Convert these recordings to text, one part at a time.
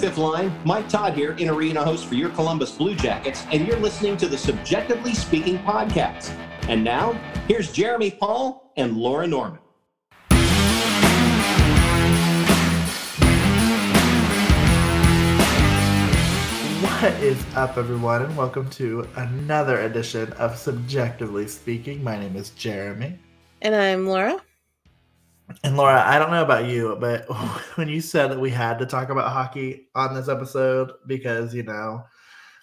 fifth line. Mike Todd here, in arena host for your Columbus Blue Jackets, and you're listening to the CBJectively Speaking podcast. And now, here's Jeremy Paul and Laura Norman. What is up, everyone, and welcome to another edition of CBJectively Speaking. My name is Jeremy. And I'm Laura. And Laura, I don't know about you, but when you said that we had to talk about hockey on this episode because, you know,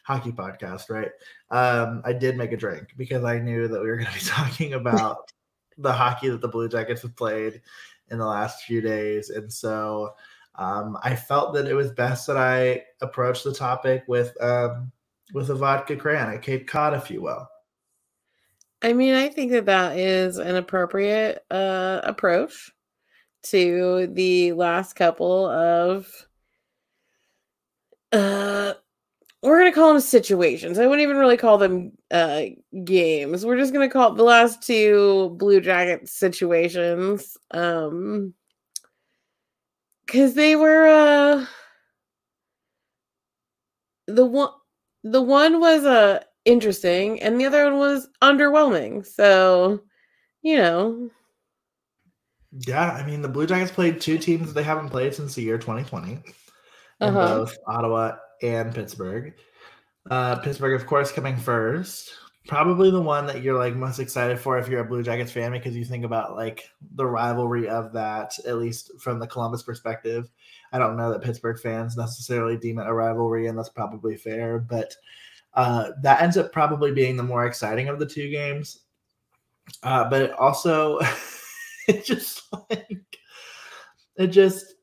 hockey podcast, right? Um, I did make a drink because I knew that we were going to be talking about the hockey that the Blue Jackets have played in the last few days. And so um, I felt that it was best that I approach the topic with um, with a vodka cran a Cape Cod, if you will. I mean, I think that that is an appropriate uh, approach to the last couple of uh we're gonna call them situations. I wouldn't even really call them uh games. We're just gonna call the last two Blue Jacket situations. Um because they were uh the one the one was uh interesting and the other one was underwhelming. So, you know, yeah, I mean the Blue Jackets played two teams they haven't played since the year 2020, in uh-huh. both Ottawa and Pittsburgh. Uh, Pittsburgh, of course, coming first. Probably the one that you're like most excited for if you're a Blue Jackets fan because you think about like the rivalry of that, at least from the Columbus perspective. I don't know that Pittsburgh fans necessarily deem it a rivalry, and that's probably fair, but uh, that ends up probably being the more exciting of the two games. Uh, but it also it just like it just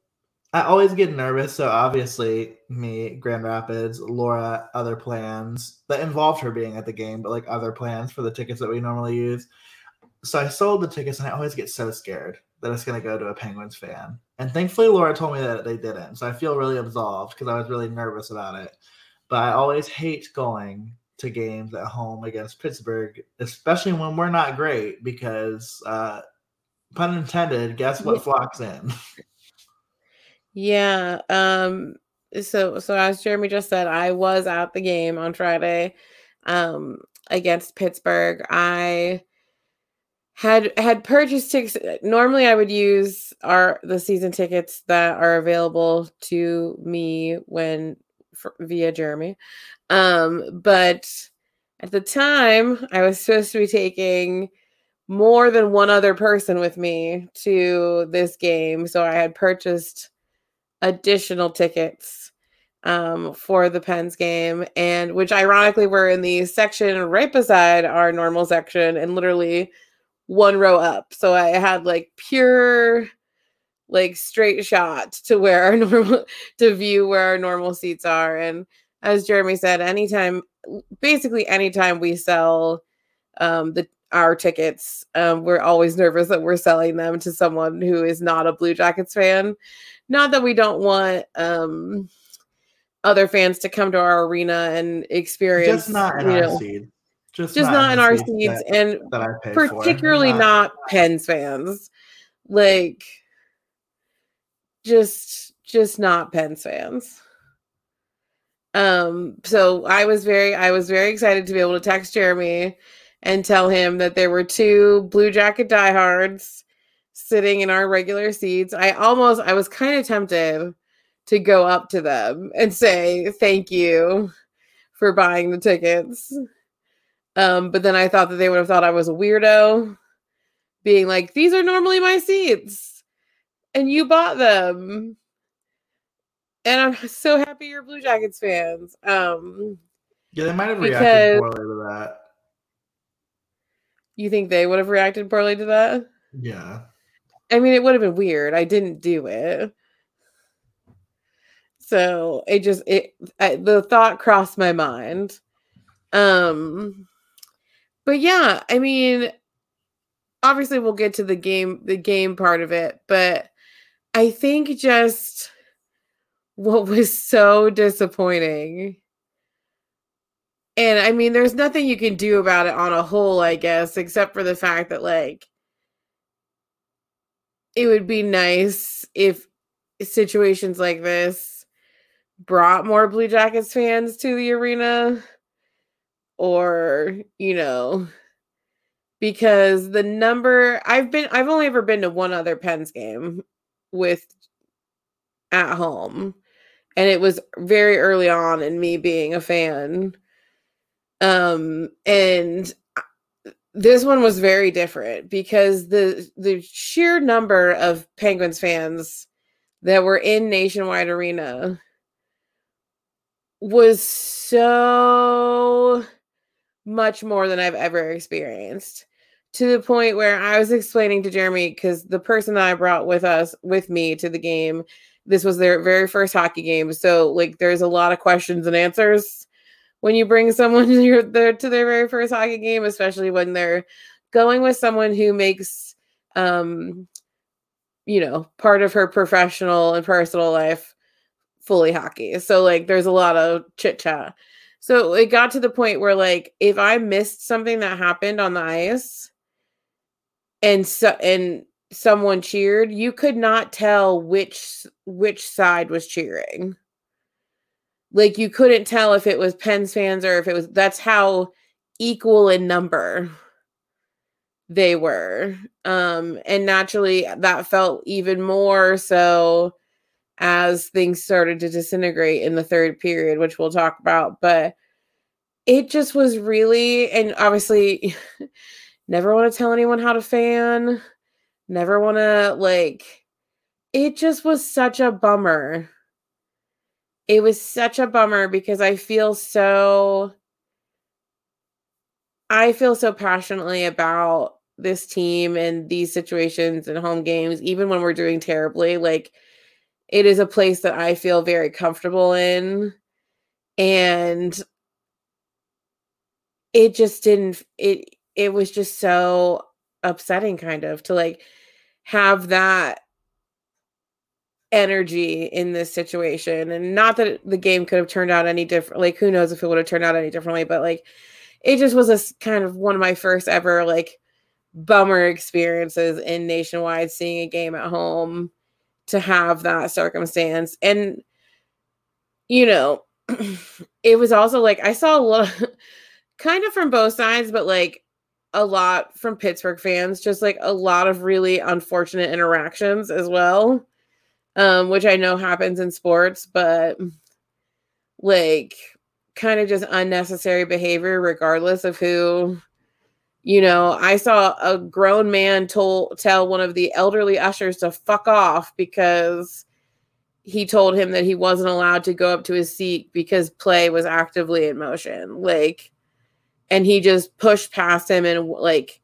I always get nervous. So obviously, me, Grand Rapids, Laura, other plans that involved her being at the game, but like other plans for the tickets that we normally use. So I sold the tickets, and I always get so scared that it's going to go to a Penguins fan. And thankfully, Laura told me that they didn't. So I feel really absolved because I was really nervous about it. But I always hate going to games at home against Pittsburgh, especially when we're not great because uh, pun intended, guess what flocks in? Yeah. Um so so as Jeremy just said, I was at the game on Friday um against Pittsburgh. I had had purchased tickets normally I would use our the season tickets that are available to me when for, via Jeremy. Um but at the time I was supposed to be taking more than one other person with me to this game. So I had purchased additional tickets um, for the Pens game, and which ironically were in the section right beside our normal section and literally one row up. So I had like pure like straight shot to where our normal to view where our normal seats are and as jeremy said anytime basically anytime we sell um the our tickets. Um, we're always nervous that we're selling them to someone who is not a Blue Jackets fan. Not that we don't want um, other fans to come to our arena and experience. Just not in our know, seed. Just, just not, not in our seats, that, and that particularly not, not Pens fans. Like, just just not Pens fans. Um, so I was very I was very excited to be able to text Jeremy and tell him that there were two Blue Jacket diehards sitting in our regular seats. I almost, I was kind of tempted to go up to them and say thank you for buying the tickets. Um, but then I thought that they would have thought I was a weirdo, being like, these are normally my seats and you bought them. And I'm so happy you're Blue Jackets fans. Um, yeah, they might have reacted poorly to that. You think they would have reacted poorly to that? Yeah. I mean, it would have been weird. I didn't do it. So it just it I, the thought crossed my mind. Um but yeah, I mean obviously we'll get to the game the game part of it, but I think just what was so disappointing and I mean, there's nothing you can do about it on a whole, I guess, except for the fact that, like, it would be nice if situations like this brought more Blue Jackets fans to the arena or, you know, because the number I've been I've only ever been to one other Pens game with at home. And it was very early on in me being a fan um and this one was very different because the the sheer number of penguins fans that were in nationwide arena was so much more than I've ever experienced to the point where I was explaining to Jeremy because the person that I brought with us with me to the game, this was their very first hockey game. So like there's a lot of questions and answers when you bring someone to, your, their, to their very first hockey game, especially when they're going with someone who makes um you know part of her professional and personal life fully hockey. So like there's a lot of chit chat. So it got to the point where like if I missed something that happened on the ice and so and someone cheered, you could not tell which which side was cheering. Like you couldn't tell if it was Pens fans or if it was that's how equal in number they were. Um and naturally that felt even more so as things started to disintegrate in the third period, which we'll talk about. But it just was really, and obviously, never want to tell anyone how to fan, never want to like, it just was such a bummer. It was such a bummer because I feel so, I feel so passionately about this team and these situations and home games, even when we're doing terribly. Like, it is a place that I feel very comfortable in. And it just didn't it it was just so upsetting kind of to like have that energy in this situation and not that the game could have turned out any different like who knows if it would have turned out any differently but like it just was a kind of one of my first ever like bummer experiences in nationwide seeing a game at home to have that circumstance. And, you know, it was also like I saw a lot, kind of from both sides, but like a lot from Pittsburgh fans, just like a lot of really unfortunate interactions as well, um, which I know happens in sports, but like kind of just unnecessary behavior, regardless of who you know, I saw a grown man told tell one of the elderly ushers to fuck off because he told him that he wasn't allowed to go up to his seat because play was actively in motion. Like and he just pushed past him and like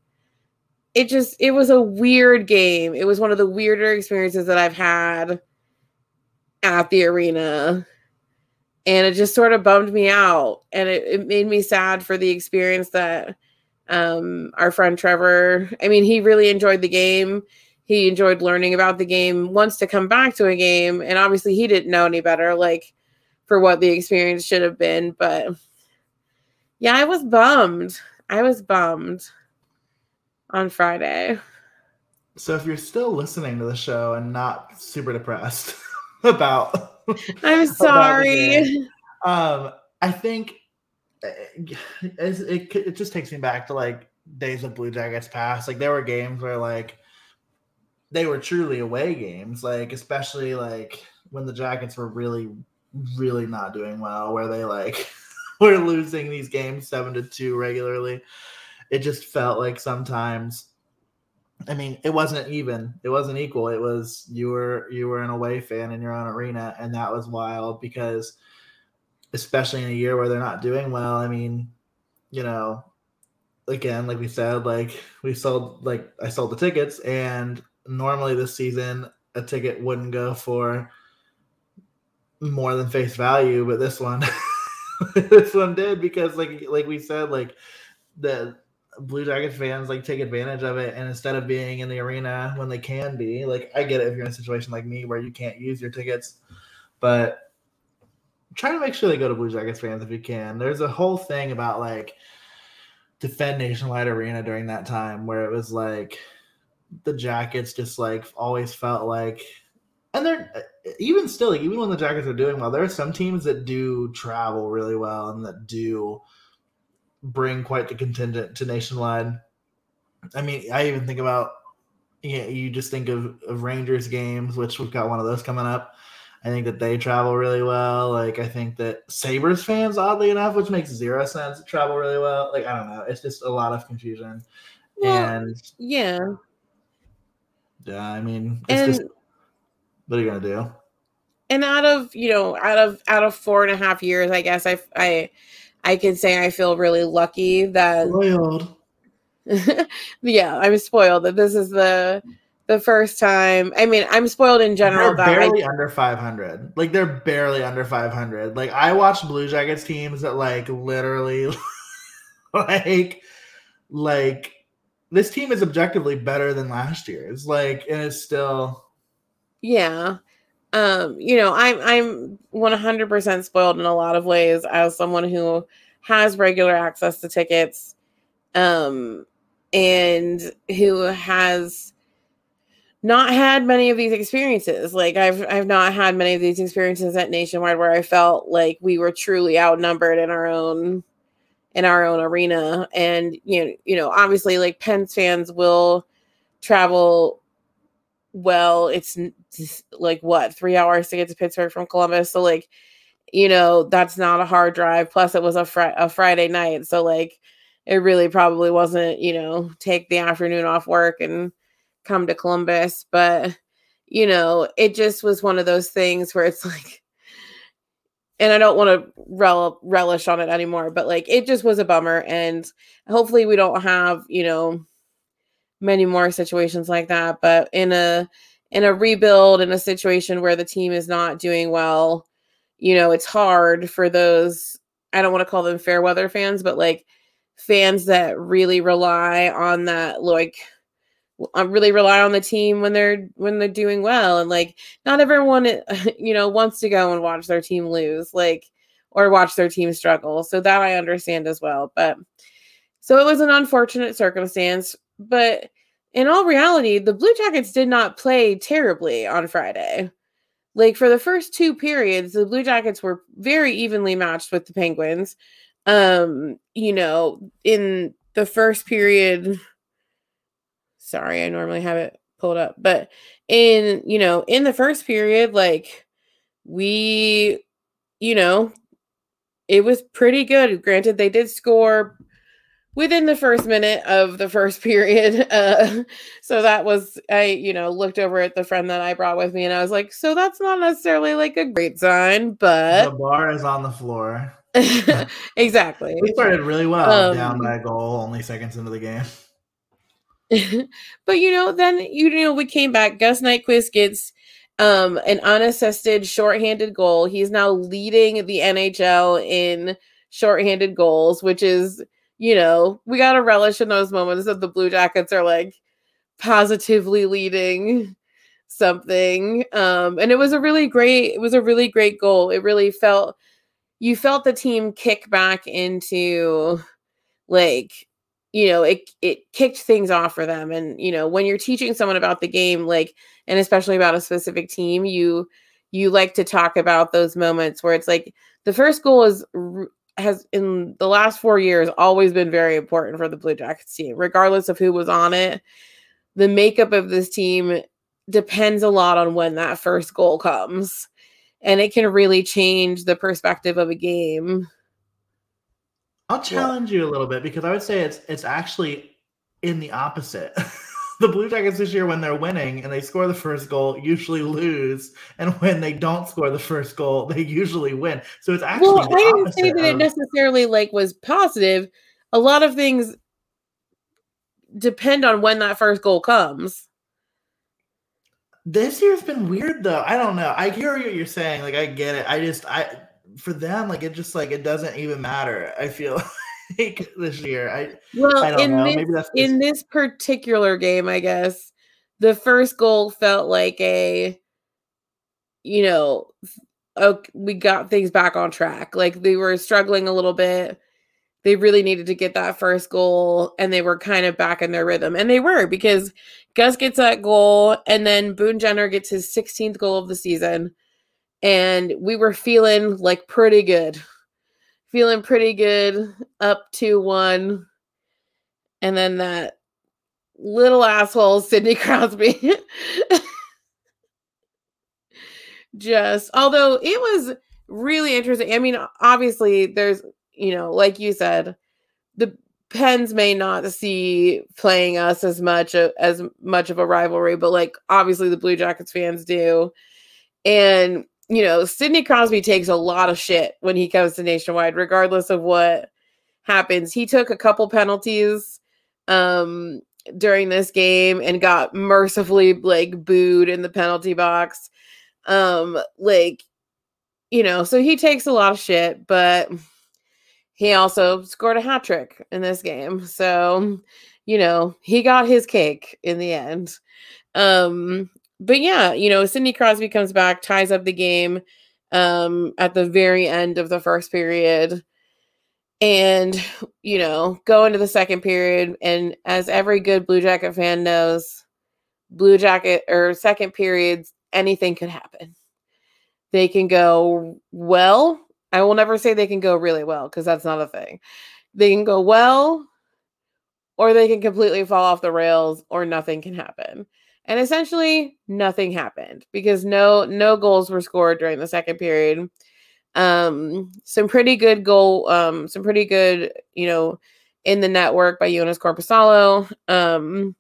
it just it was a weird game. It was one of the weirder experiences that I've had at the arena. And it just sort of bummed me out. And it, it made me sad for the experience that um, our friend Trevor, I mean, he really enjoyed the game. He enjoyed learning about the game, wants to come back to a game. And obviously, he didn't know any better, like for what the experience should have been. But yeah, I was bummed. I was bummed on Friday. So if you're still listening to the show and not super depressed about I'm sorry. About um I think it, it, it just takes me back to like days of Blue Jackets past. Like there were games where like they were truly away games, like especially like when the Jackets were really, really not doing well, where they like were losing these games seven to two regularly. It just felt like sometimes I mean, it wasn't even. It wasn't equal. It was you were you were an away fan in your own arena, and that was wild because especially in a year where they're not doing well. I mean, you know, again, like we said, like we sold, like I sold the tickets, and normally this season a ticket wouldn't go for more than face value, but this one, this one did because, like, like we said, like the Blue Jacket fans like take advantage of it, and instead of being in the arena when they can be, like I get it if you're in a situation like me where you can't use your tickets, but try to make sure they go to Blue Jackets fans if you can. There's a whole thing about like defend Nationwide Arena during that time where it was like the Jackets just like always felt like and they're uh, even still, like, even when the Jackets are doing well, there are some teams that do travel really well and that do bring quite the contingent to nationwide. I mean, I even think about yeah, you just think of, of Rangers games, which we've got one of those coming up. I think that they travel really well. Like I think that Sabres fans, oddly enough, which makes zero sense, travel really well. Like I don't know. It's just a lot of confusion. Well, and yeah. Yeah, I mean it's and, just what are you gonna do? And out of you know, out of out of four and a half years, I guess I I I can say I feel really lucky that spoiled. yeah, I'm spoiled that this is the the first time. I mean, I'm spoiled in general. They're barely I, under 500. Like they're barely under 500. Like I watch Blue Jackets teams that like literally, like, like this team is objectively better than last year's. Like, and it's still, yeah. Um, you know, I'm I'm 100% spoiled in a lot of ways as someone who has regular access to tickets, um, and who has not had many of these experiences. Like I've I've not had many of these experiences at Nationwide where I felt like we were truly outnumbered in our own in our own arena. And you know, you know, obviously like Pens fans will travel well. It's like what, three hours to get to Pittsburgh from Columbus. So like, you know, that's not a hard drive. Plus it was a fr- a Friday night. So like it really probably wasn't, you know, take the afternoon off work and come to Columbus, but you know, it just was one of those things where it's like and I don't want to rel- relish on it anymore, but like it just was a bummer and hopefully we don't have, you know, many more situations like that, but in a in a rebuild in a situation where the team is not doing well, you know, it's hard for those I don't want to call them fair weather fans, but like fans that really rely on that like uh, really rely on the team when they're when they're doing well and like not everyone you know wants to go and watch their team lose like or watch their team struggle so that i understand as well but so it was an unfortunate circumstance but in all reality the blue jackets did not play terribly on friday like for the first two periods the blue jackets were very evenly matched with the penguins um you know in the first period sorry, I normally have it pulled up. But in, you know, in the first period, like we, you know, it was pretty good. Granted, they did score within the first minute of the first period. Uh, so that was, I, you know, looked over at the friend that I brought with me and I was like, so that's not necessarily like a great sign, but the bar is on the floor. exactly. We started really well um, down by a goal, only seconds into the game. but you know, then you know we came back. Gus Nyquist gets um, an unassisted shorthanded goal. He's now leading the NHL in shorthanded goals, which is you know we got to relish in those moments that the Blue Jackets are like positively leading something. Um, and it was a really great. It was a really great goal. It really felt you felt the team kick back into like you know it it kicked things off for them and you know when you're teaching someone about the game like and especially about a specific team you you like to talk about those moments where it's like the first goal is has in the last 4 years always been very important for the Blue Jackets team regardless of who was on it. The makeup of this team depends a lot on when that first goal comes and it can really change the perspective of a game. I'll challenge you a little bit because I would say it's it's actually in the opposite. the Blue Jackets this year, when they're winning and they score the first goal, usually lose, and when they don't score the first goal, they usually win. So it's actually. Well, I didn't say that of... it necessarily like was positive. A lot of things depend on when that first goal comes. This year's been weird though. I don't know. I hear what you're saying. Like I get it. I just I for them, like it just like it doesn't even matter. I feel like this year. I well I in know. this Maybe that's in this particular game, I guess the first goal felt like a you know okay, we got things back on track. Like they were struggling a little bit. they really needed to get that first goal and they were kind of back in their rhythm. And they were because Gus gets that goal and then Boone Jenner gets his 16th goal of the season. And we were feeling like pretty good. Feeling pretty good up to one. And then that little asshole Sidney Crosby. Just although it was really interesting. I mean, obviously there's you know, like you said, the Pens may not see playing us as much uh, as much of a rivalry, but like obviously the Blue Jackets fans do. And you know, Sidney Crosby takes a lot of shit when he comes to Nationwide, regardless of what happens. He took a couple penalties um during this game and got mercifully like booed in the penalty box. Um like you know, so he takes a lot of shit, but he also scored a hat trick in this game. So, you know, he got his cake in the end. Um, but yeah, you know, Sidney Crosby comes back, ties up the game um at the very end of the first period. And, you know, go into the second period. And as every good Blue Jacket fan knows, Blue Jacket or second periods, anything could happen. They can go well I will never say they can go really well because that's not a thing. They can go well or they can completely fall off the rails or nothing can happen. And essentially nothing happened because no no goals were scored during the second period. Um some pretty good goal um some pretty good, you know, in the network by Jonas Korpisalo. Um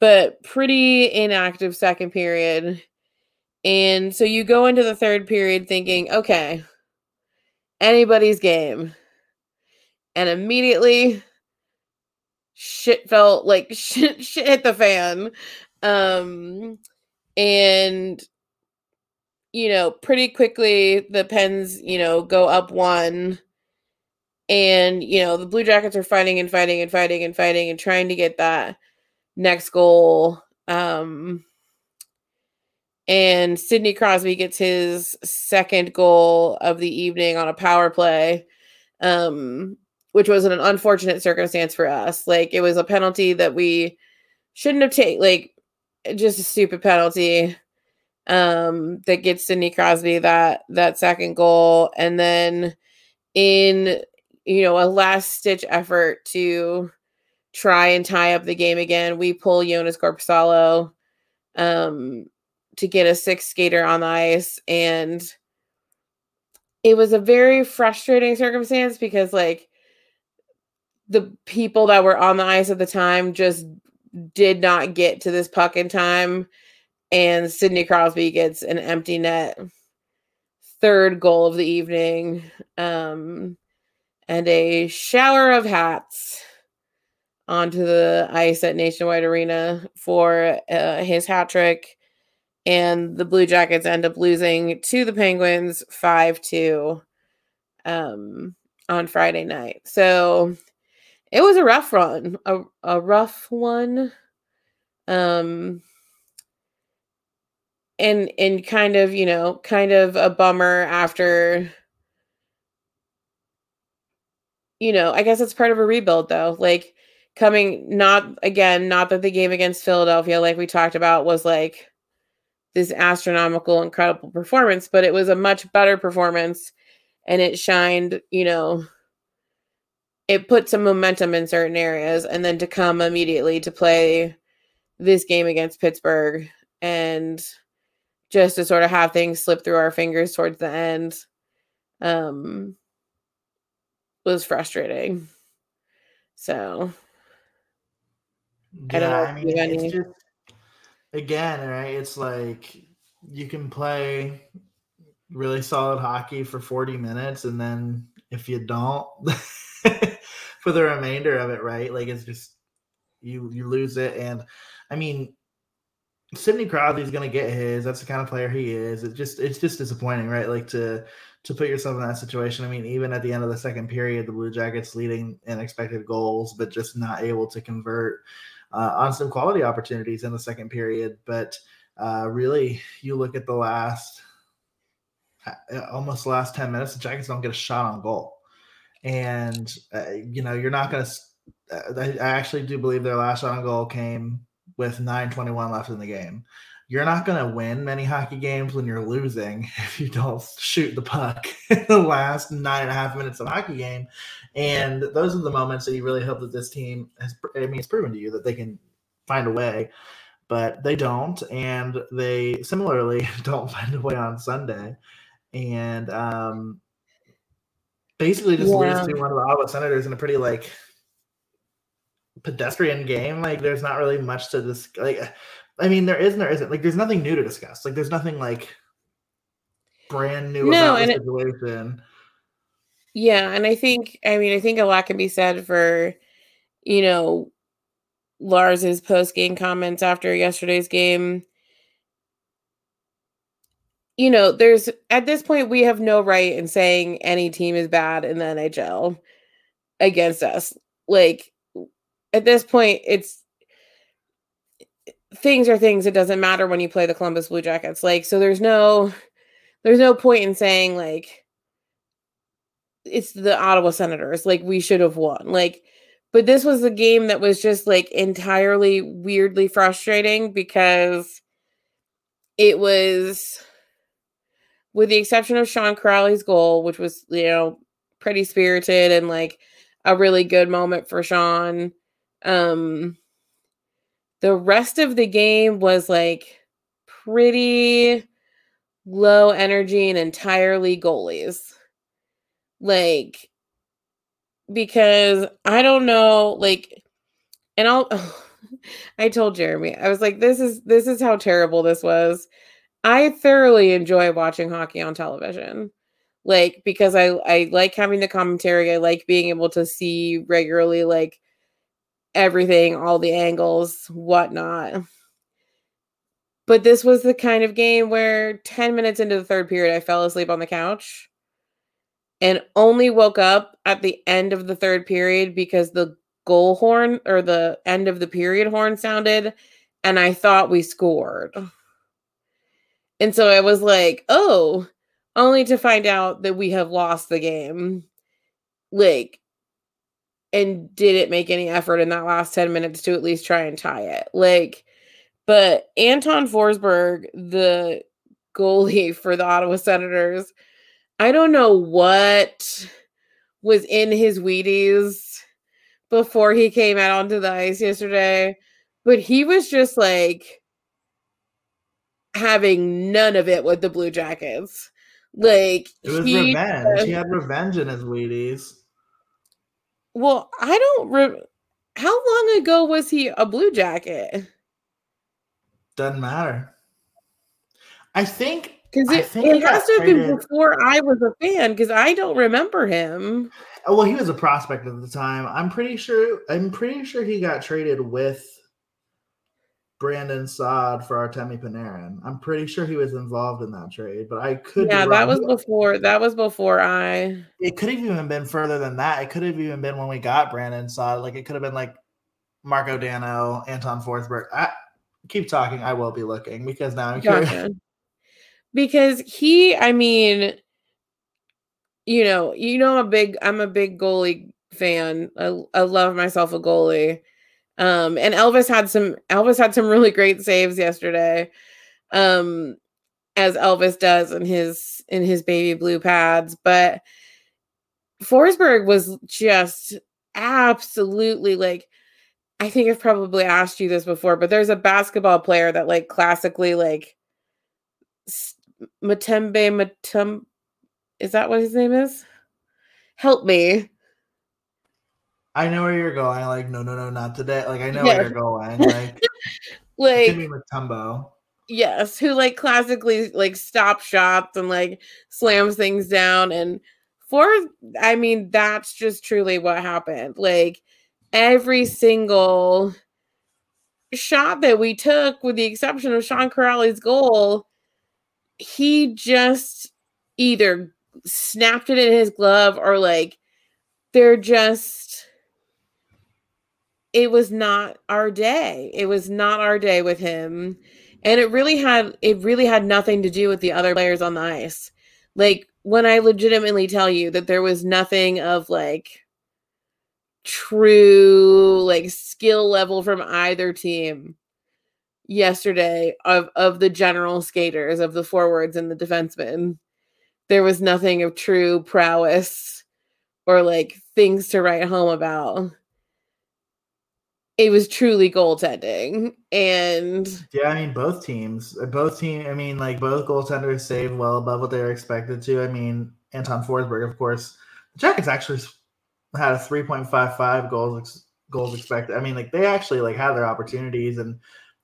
but pretty inactive second period. And so you go into the third period thinking, okay, anybody's game. And immediately shit felt like shit, shit hit the fan. Um and you know, pretty quickly the Pens, you know, go up one. And, you know, the Blue Jackets are fighting and fighting and fighting and fighting and trying to get that next goal. Um and Sidney Crosby gets his second goal of the evening on a power play, um, which was an unfortunate circumstance for us. Like it was a penalty that we shouldn't have taken, like just a stupid penalty um, that gets Sidney Crosby that that second goal, and then in you know a last stitch effort to try and tie up the game again, we pull Jonas Korpisalo um to get a six skater on the ice. And it was a very frustrating circumstance because like the people that were on the ice at the time just did not get to this puck in time and Sidney Crosby gets an empty net third goal of the evening um and a shower of hats onto the ice at Nationwide Arena for uh, his hat trick and the Blue Jackets end up losing to the Penguins 5 2 um, on Friday night. So it was a rough run, a, a rough one. Um, and and kind of you know kind of a bummer after you know i guess it's part of a rebuild though like coming not again not that the game against philadelphia like we talked about was like this astronomical, incredible performance, but it was a much better performance and it shined, you know, it put some momentum in certain areas and then to come immediately to play this game against Pittsburgh and just to sort of have things slip through our fingers towards the end um was frustrating. So yeah, I don't know. I mean, it's just again, right? It's like you can play really solid hockey for 40 minutes and then if you don't for the remainder of it, right? Like it's just you you lose it and I mean Sidney Crosby's gonna get his. That's the kind of player he is. It's just it's just disappointing, right? Like to to put yourself in that situation. I mean, even at the end of the second period, the Blue Jackets leading in expected goals, but just not able to convert uh, on some quality opportunities in the second period. But uh, really, you look at the last uh, almost last 10 minutes, the Jackets don't get a shot on goal. And uh, you know you're not going to. Uh, I, I actually do believe their last on goal came with 9:21 left in the game. You're not going to win many hockey games when you're losing if you don't shoot the puck in the last nine and a half minutes of a hockey game. And those are the moments that you really hope that this team has. I mean, it's proven to you that they can find a way, but they don't, and they similarly don't find a way on Sunday, and um, basically just yeah. to one of the Ottawa Senators in a pretty like pedestrian game. Like, there's not really much to this. Like, I mean, there is and there isn't. Like, there's nothing new to discuss. Like, there's nothing like brand new no, about the situation. It, yeah, and I think, I mean, I think a lot can be said for, you know, Lars's post game comments after yesterday's game. You know, there's at this point we have no right in saying any team is bad in the NHL against us. Like at this point, it's things are things. It doesn't matter when you play the Columbus Blue Jackets. Like, so there's no there's no point in saying like it's the Ottawa Senators. Like we should have won. Like but this was a game that was just like entirely weirdly frustrating because it was with the exception of Sean Kuraly's goal, which was, you know, pretty spirited and like a really good moment for Sean. Um the rest of the game was like pretty low energy and entirely goalies. Like because I don't know, like, and I'll. I told Jeremy, I was like, "This is this is how terrible this was." I thoroughly enjoy watching hockey on television, like because I I like having the commentary. I like being able to see regularly, like everything, all the angles, whatnot. But this was the kind of game where 10 minutes into the third period, I fell asleep on the couch and only woke up at the end of the third period because the goal horn or the end of the period horn sounded and I thought we scored. And so I was like, oh, only to find out that we have lost the game. Like, and didn't make any effort in that last 10 minutes to at least try and tie it. Like, but Anton Forsberg, the goalie for the Ottawa Senators, I don't know what was in his Wheaties before he came out onto the ice yesterday, but he was just like having none of it with the Blue Jackets. Like it was he, revenge. Uh, he had revenge in his Wheaties. Well, I don't. Re- How long ago was he a Blue Jacket? Doesn't matter. I think because it, it has to have been before I was a fan because I don't remember him. Oh, well, he was a prospect at the time. I'm pretty sure. I'm pretty sure he got traded with Brandon Saad for Artemi Panarin. I'm pretty sure he was involved in that trade, but I could. Yeah, that was before. That was before I. It could have even been further than that. It could have even been when we got Brandon Saad. Like it could have been like Marko Dano, Anton Forsberg. I keep talking. I will be looking because now I'm gotcha. curious because he, I mean, you know, you know, I'm a big, I'm a big goalie fan. I, I love myself a goalie. Um, and Elvis had some, Elvis had some really great saves yesterday. Um, as Elvis does in his in his baby blue pads, but Forsberg was just absolutely like I think I've probably asked you this before, but there's a basketball player that like classically like Matembe Matem is that what his name is? Help me. I know where you're going. Like, no, no, no, not today. Like, I know yeah. where you're going. Like, like Timmy Mutombo. Yes, who like classically like stop shots and like slams things down. And for I mean, that's just truly what happened. Like every single shot that we took, with the exception of Sean Kuraly's goal, he just either snapped it in his glove or like they're just it was not our day. It was not our day with him. And it really had it really had nothing to do with the other players on the ice. Like when I legitimately tell you that there was nothing of like true like skill level from either team yesterday of of the general skaters of the forwards and the defensemen there was nothing of true prowess or like things to write home about it was truly goaltending and yeah i mean both teams both team i mean like both goaltenders saved well above what they were expected to i mean anton forsberg of course the jackets actually had a 3.55 goals goals expected. I mean, like they actually like had their opportunities, and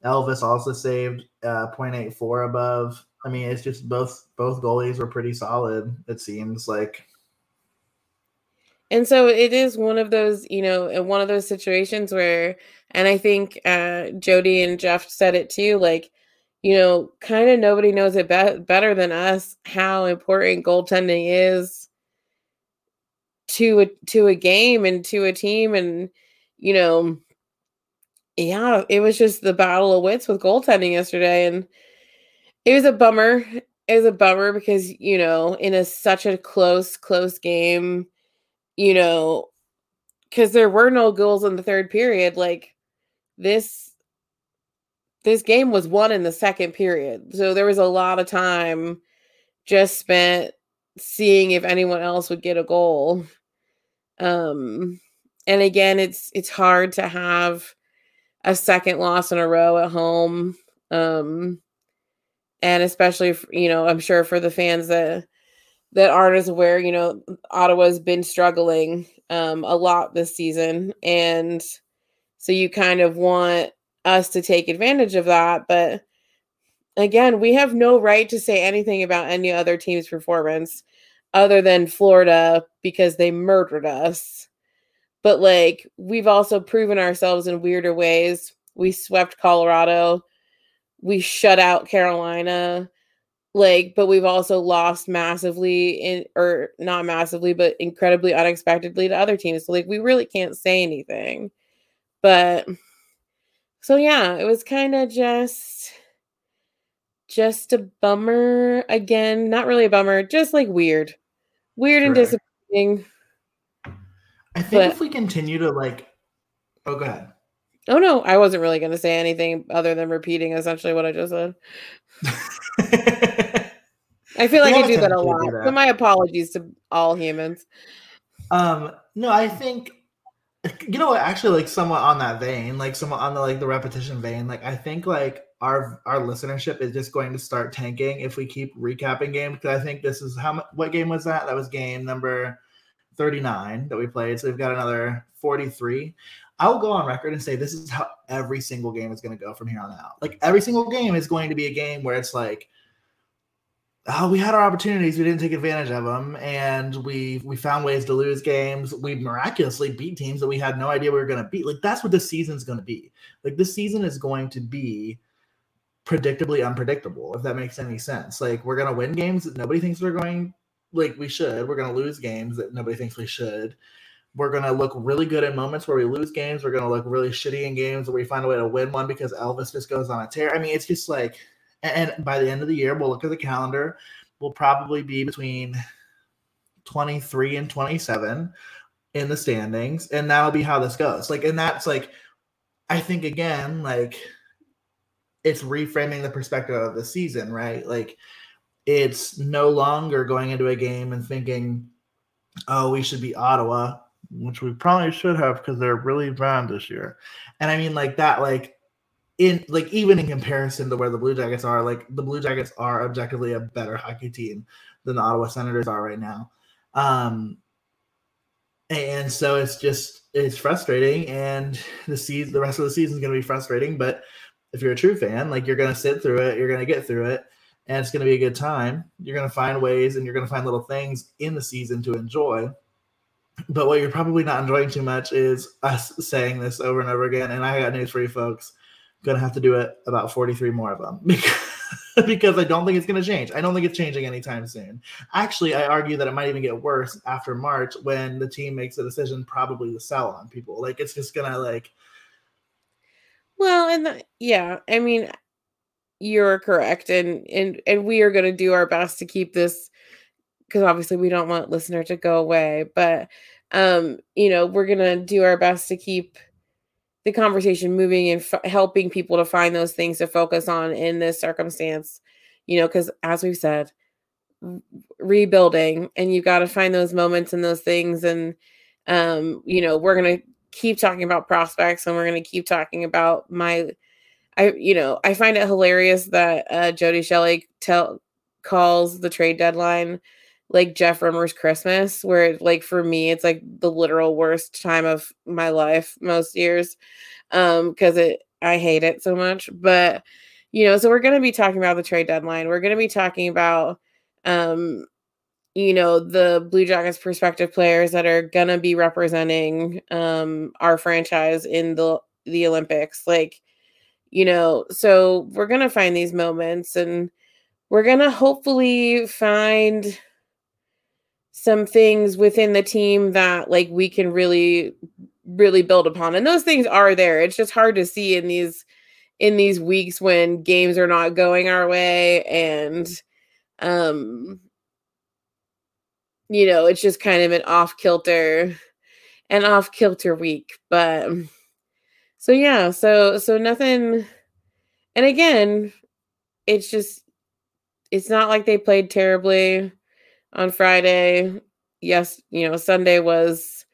Elvis also saved uh, 0.84 above. I mean, it's just both both goalies were pretty solid. It seems like. And so it is one of those, you know, one of those situations where, and I think uh, Jody and Jeff said it too, like, you know, kind of nobody knows it be- better than us how important goaltending is to a to a game and to a team and you know yeah it was just the battle of wits with goaltending yesterday and it was a bummer. It was a bummer because you know in a such a close close game you know because there were no goals in the third period like this this game was won in the second period so there was a lot of time just spent seeing if anyone else would get a goal. Um and again it's it's hard to have a second loss in a row at home. Um and especially you know, I'm sure for the fans that that aren't as aware, you know, Ottawa's been struggling um a lot this season and so you kind of want us to take advantage of that, but again, we have no right to say anything about any other team's performance other than Florida because they murdered us. But like we've also proven ourselves in weirder ways. We swept Colorado. We shut out Carolina. Like, but we've also lost massively in or not massively, but incredibly unexpectedly to other teams. So like we really can't say anything. But so yeah, it was kind of just just a bummer again. Not really a bummer, just like weird, weird Correct. and disappointing. I think but, if we continue to like, oh, go ahead. Oh no, I wasn't really going to say anything other than repeating essentially what I just said. I feel like I do that a lot. That. So my apologies to all humans. Um, no, I think you know what actually like somewhat on that vein, like somewhat on the like the repetition vein, like I think like our our listenership is just going to start tanking if we keep recapping games. Because I think this is how what game was that? That was game number thirty nine that we played. So we've got another forty three. I'll go on record and say this is how every single game is going to go from here on out. Like every single game is going to be a game where it's like, oh, we had our opportunities, we didn't take advantage of them, and we we found ways to lose games. We miraculously beat teams that we had no idea we were going to beat. Like that's what this season's going to be. Like this season is going to be predictably unpredictable, if that makes any sense. Like we're gonna win games that nobody thinks we're going like we should. We're gonna lose games that nobody thinks we should. We're gonna look really good in moments where we lose games. We're gonna look really shitty in games where we find a way to win one because Elvis just goes on a tear. I mean, it's just like and by the end of the year, we'll look at the calendar. We'll probably be between 23 and 27 in the standings, and that'll be how this goes. Like, and that's like, I think again, like it's reframing the perspective of the season, right? Like it's no longer going into a game and thinking, oh, we should be Ottawa, which we probably should have because they're really bad this year. And I mean, like that, like in like even in comparison to where the Blue Jackets are, like the Blue Jackets are objectively a better hockey team than the Ottawa Senators are right now. Um, and so it's just it's frustrating, and the season, the rest of the season is going to be frustrating, but if you're a true fan, like you're gonna sit through it, you're gonna get through it, and it's gonna be a good time. You're gonna find ways and you're gonna find little things in the season to enjoy. But what you're probably not enjoying too much is us saying this over and over again. And I got news for you folks. Gonna have to do it about 43 more of them because, because I don't think it's gonna change. I don't think it's changing anytime soon. Actually, I argue that it might even get worse after March when the team makes a decision probably to sell on people. Like it's just gonna like well, and the, yeah, I mean, you're correct, and and and we are to do our best to keep this because obviously we don't want listener to go away, but um, you know, we're gonna do our best to keep the conversation moving and f- helping people to find those things to focus on in this circumstance. You know, because as we've said, rebuilding, and you've got to find those moments and those things, and um, you know, we're gonna keep talking about prospects, and we're gonna keep talking about my. I, you know, I find it hilarious that uh, Jody Shelley tell calls the trade deadline like Jeff Rimer's Christmas, where like for me it's like the literal worst time of my life most years. Um, because it I hate it so much. But you know, so we're gonna be talking about the trade deadline. We're gonna be talking about um you know the blue jackets prospective players that are gonna be representing um our franchise in the the olympics like you know so we're gonna find these moments and we're gonna hopefully find some things within the team that like we can really really build upon and those things are there. It's just hard to see in these in these weeks when games are not going our way and um you know it's just kind of an off kilter an off kilter week but so yeah so so nothing and again it's just it's not like they played terribly on Friday. Yes, you know, Sunday was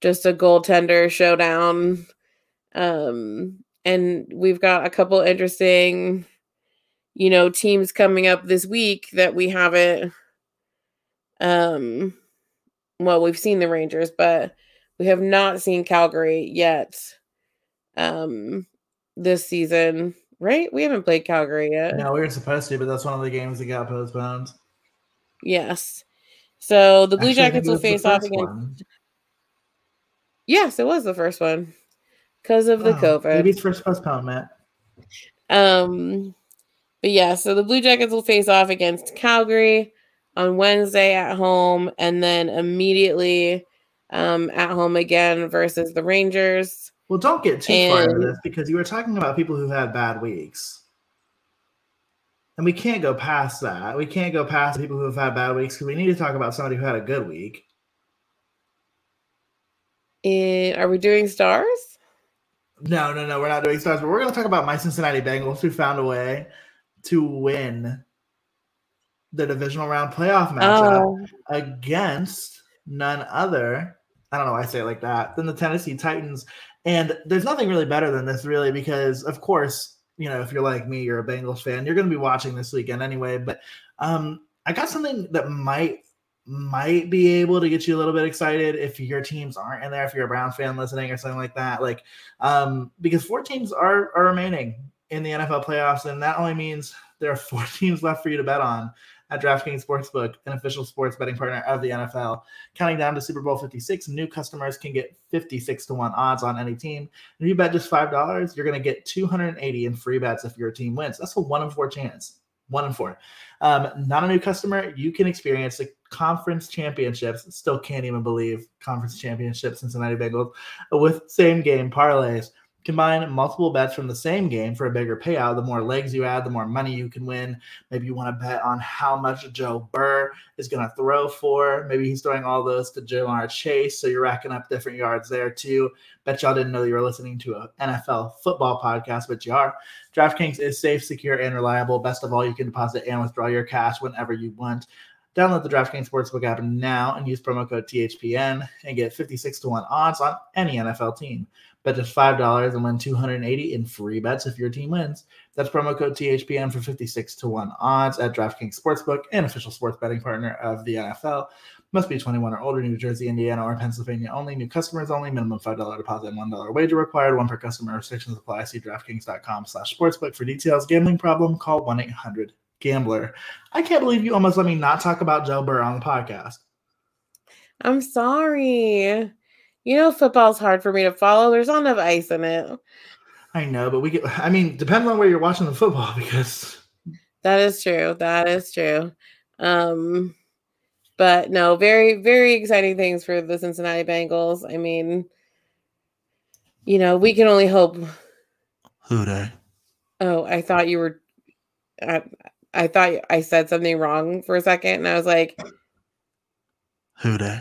just a goaltender showdown. Um, and we've got a couple interesting, you know, teams coming up this week that we haven't um well, we've seen the Rangers, but we have not seen Calgary yet. Um this season, right? We haven't played Calgary yet. No, we were supposed to, but that's one of the games that got postponed. Yes. So the Blue Actually, Jackets will face off against. One. Yes, it was the first one because of the oh, COVID. Maybe it's first postponement. Um, but yeah, so the Blue Jackets will face off against Calgary on Wednesday at home, and then immediately um, at home again versus the Rangers. Well, don't get too and, far into this because you were talking about people who had bad weeks. And we can't go past that. We can't go past people who have had bad weeks because we need to talk about somebody who had a good week. And are we doing stars? No, no, no. We're not doing stars, but we're going to talk about my Cincinnati Bengals who found a way to win the divisional round playoff matchup oh. against none other. I don't know why I say it like that than the Tennessee Titans. And there's nothing really better than this, really, because of course you know, if you're like me, you're a Bengals fan, you're going to be watching this weekend anyway. But um, I got something that might might be able to get you a little bit excited if your teams aren't in there. If you're a Brown fan listening or something like that, like um, because four teams are are remaining in the NFL playoffs, and that only means there are four teams left for you to bet on at DraftKings Sportsbook, an official sports betting partner of the NFL. Counting down to Super Bowl 56, new customers can get 56 to 1 odds on any team. if you bet just $5, you're going to get 280 in free bets if your team wins. That's a one in four chance. One in four. Um, not a new customer, you can experience the conference championships. Still can't even believe conference championships, Cincinnati Bengals, with same game parlays. Combine multiple bets from the same game for a bigger payout. The more legs you add, the more money you can win. Maybe you want to bet on how much Joe Burrow is going to throw for. Maybe he's throwing all those to Ja'Marr Chase, so you're racking up different yards there too. Bet y'all didn't know you were listening to an NFL football podcast, but you are. DraftKings is safe, secure, and reliable. Best of all, you can deposit and withdraw your cash whenever you want. Download the DraftKings Sportsbook app now and use promo code THPN and get 56 to 1 odds on any NFL team. Bet just $5 and win 280 in free bets if your team wins. That's promo code THPN for 56 to 1 odds at DraftKings Sportsbook, an official sports betting partner of the NFL. Must be 21 or older, New Jersey, Indiana, or Pennsylvania only. New customers only. Minimum $5 deposit and $1 wager required. One per customer. Restrictions apply. See DraftKings.com slash sportsbook for details. Gambling problem? Call 1-800-GAMBLER. I can't believe you almost let me not talk about Joe Burrow on the podcast. I'm sorry. You know, football's hard for me to follow. There's not enough ice in it. I know, but we get, I mean, depends on where you're watching the football because that is true. That is true. Um, but no, very, very exciting things for the Cincinnati Bengals. I mean, you know, we can only hope. Who Dey? Oh, I thought you were. I, I thought I said something wrong for a second, and I was like, Who Dey?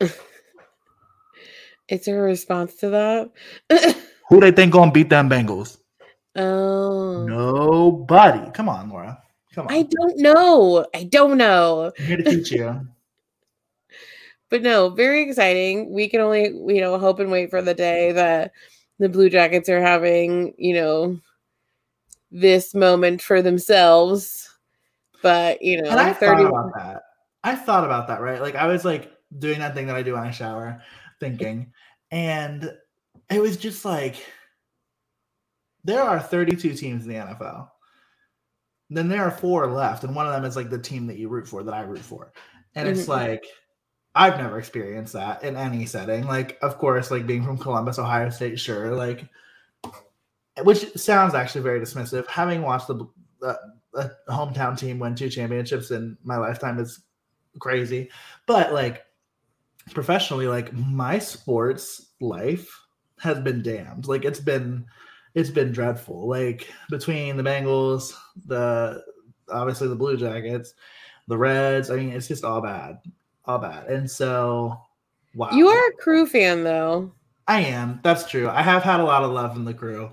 Is there a response to that? Who Dey think gonna beat them Bengals? Oh, Nobody. Come on, Laura. Come on. I don't know. I don't know. I'm here to teach you. But no, very exciting. We can only, you know, hope and wait for the day that the Blue Jackets are having, you know, this moment for themselves. But, you know, And I 30 thought about that. I thought about that, right? Like I was like doing that thing that I do when I shower, thinking, and it was just like there are 32 teams in the NFL. Then there are four left, and one of them is like the team that you root for, that I root for. And it's Mhm. like I've never experienced that in any setting. Like, of course, like being from Columbus, Ohio State, sure. Like, which sounds actually very dismissive. Having watched the, the, the hometown team win two championships in my lifetime is crazy. But like professionally, like my sports life has been damned. Like it's been it's been dreadful. Like between the Bengals, the obviously the Blue Jackets, the Reds. I mean, it's just all bad, all bad. And so, wow, You are a crew fan, though. I am. That's true. I have had a lot of love from the crew.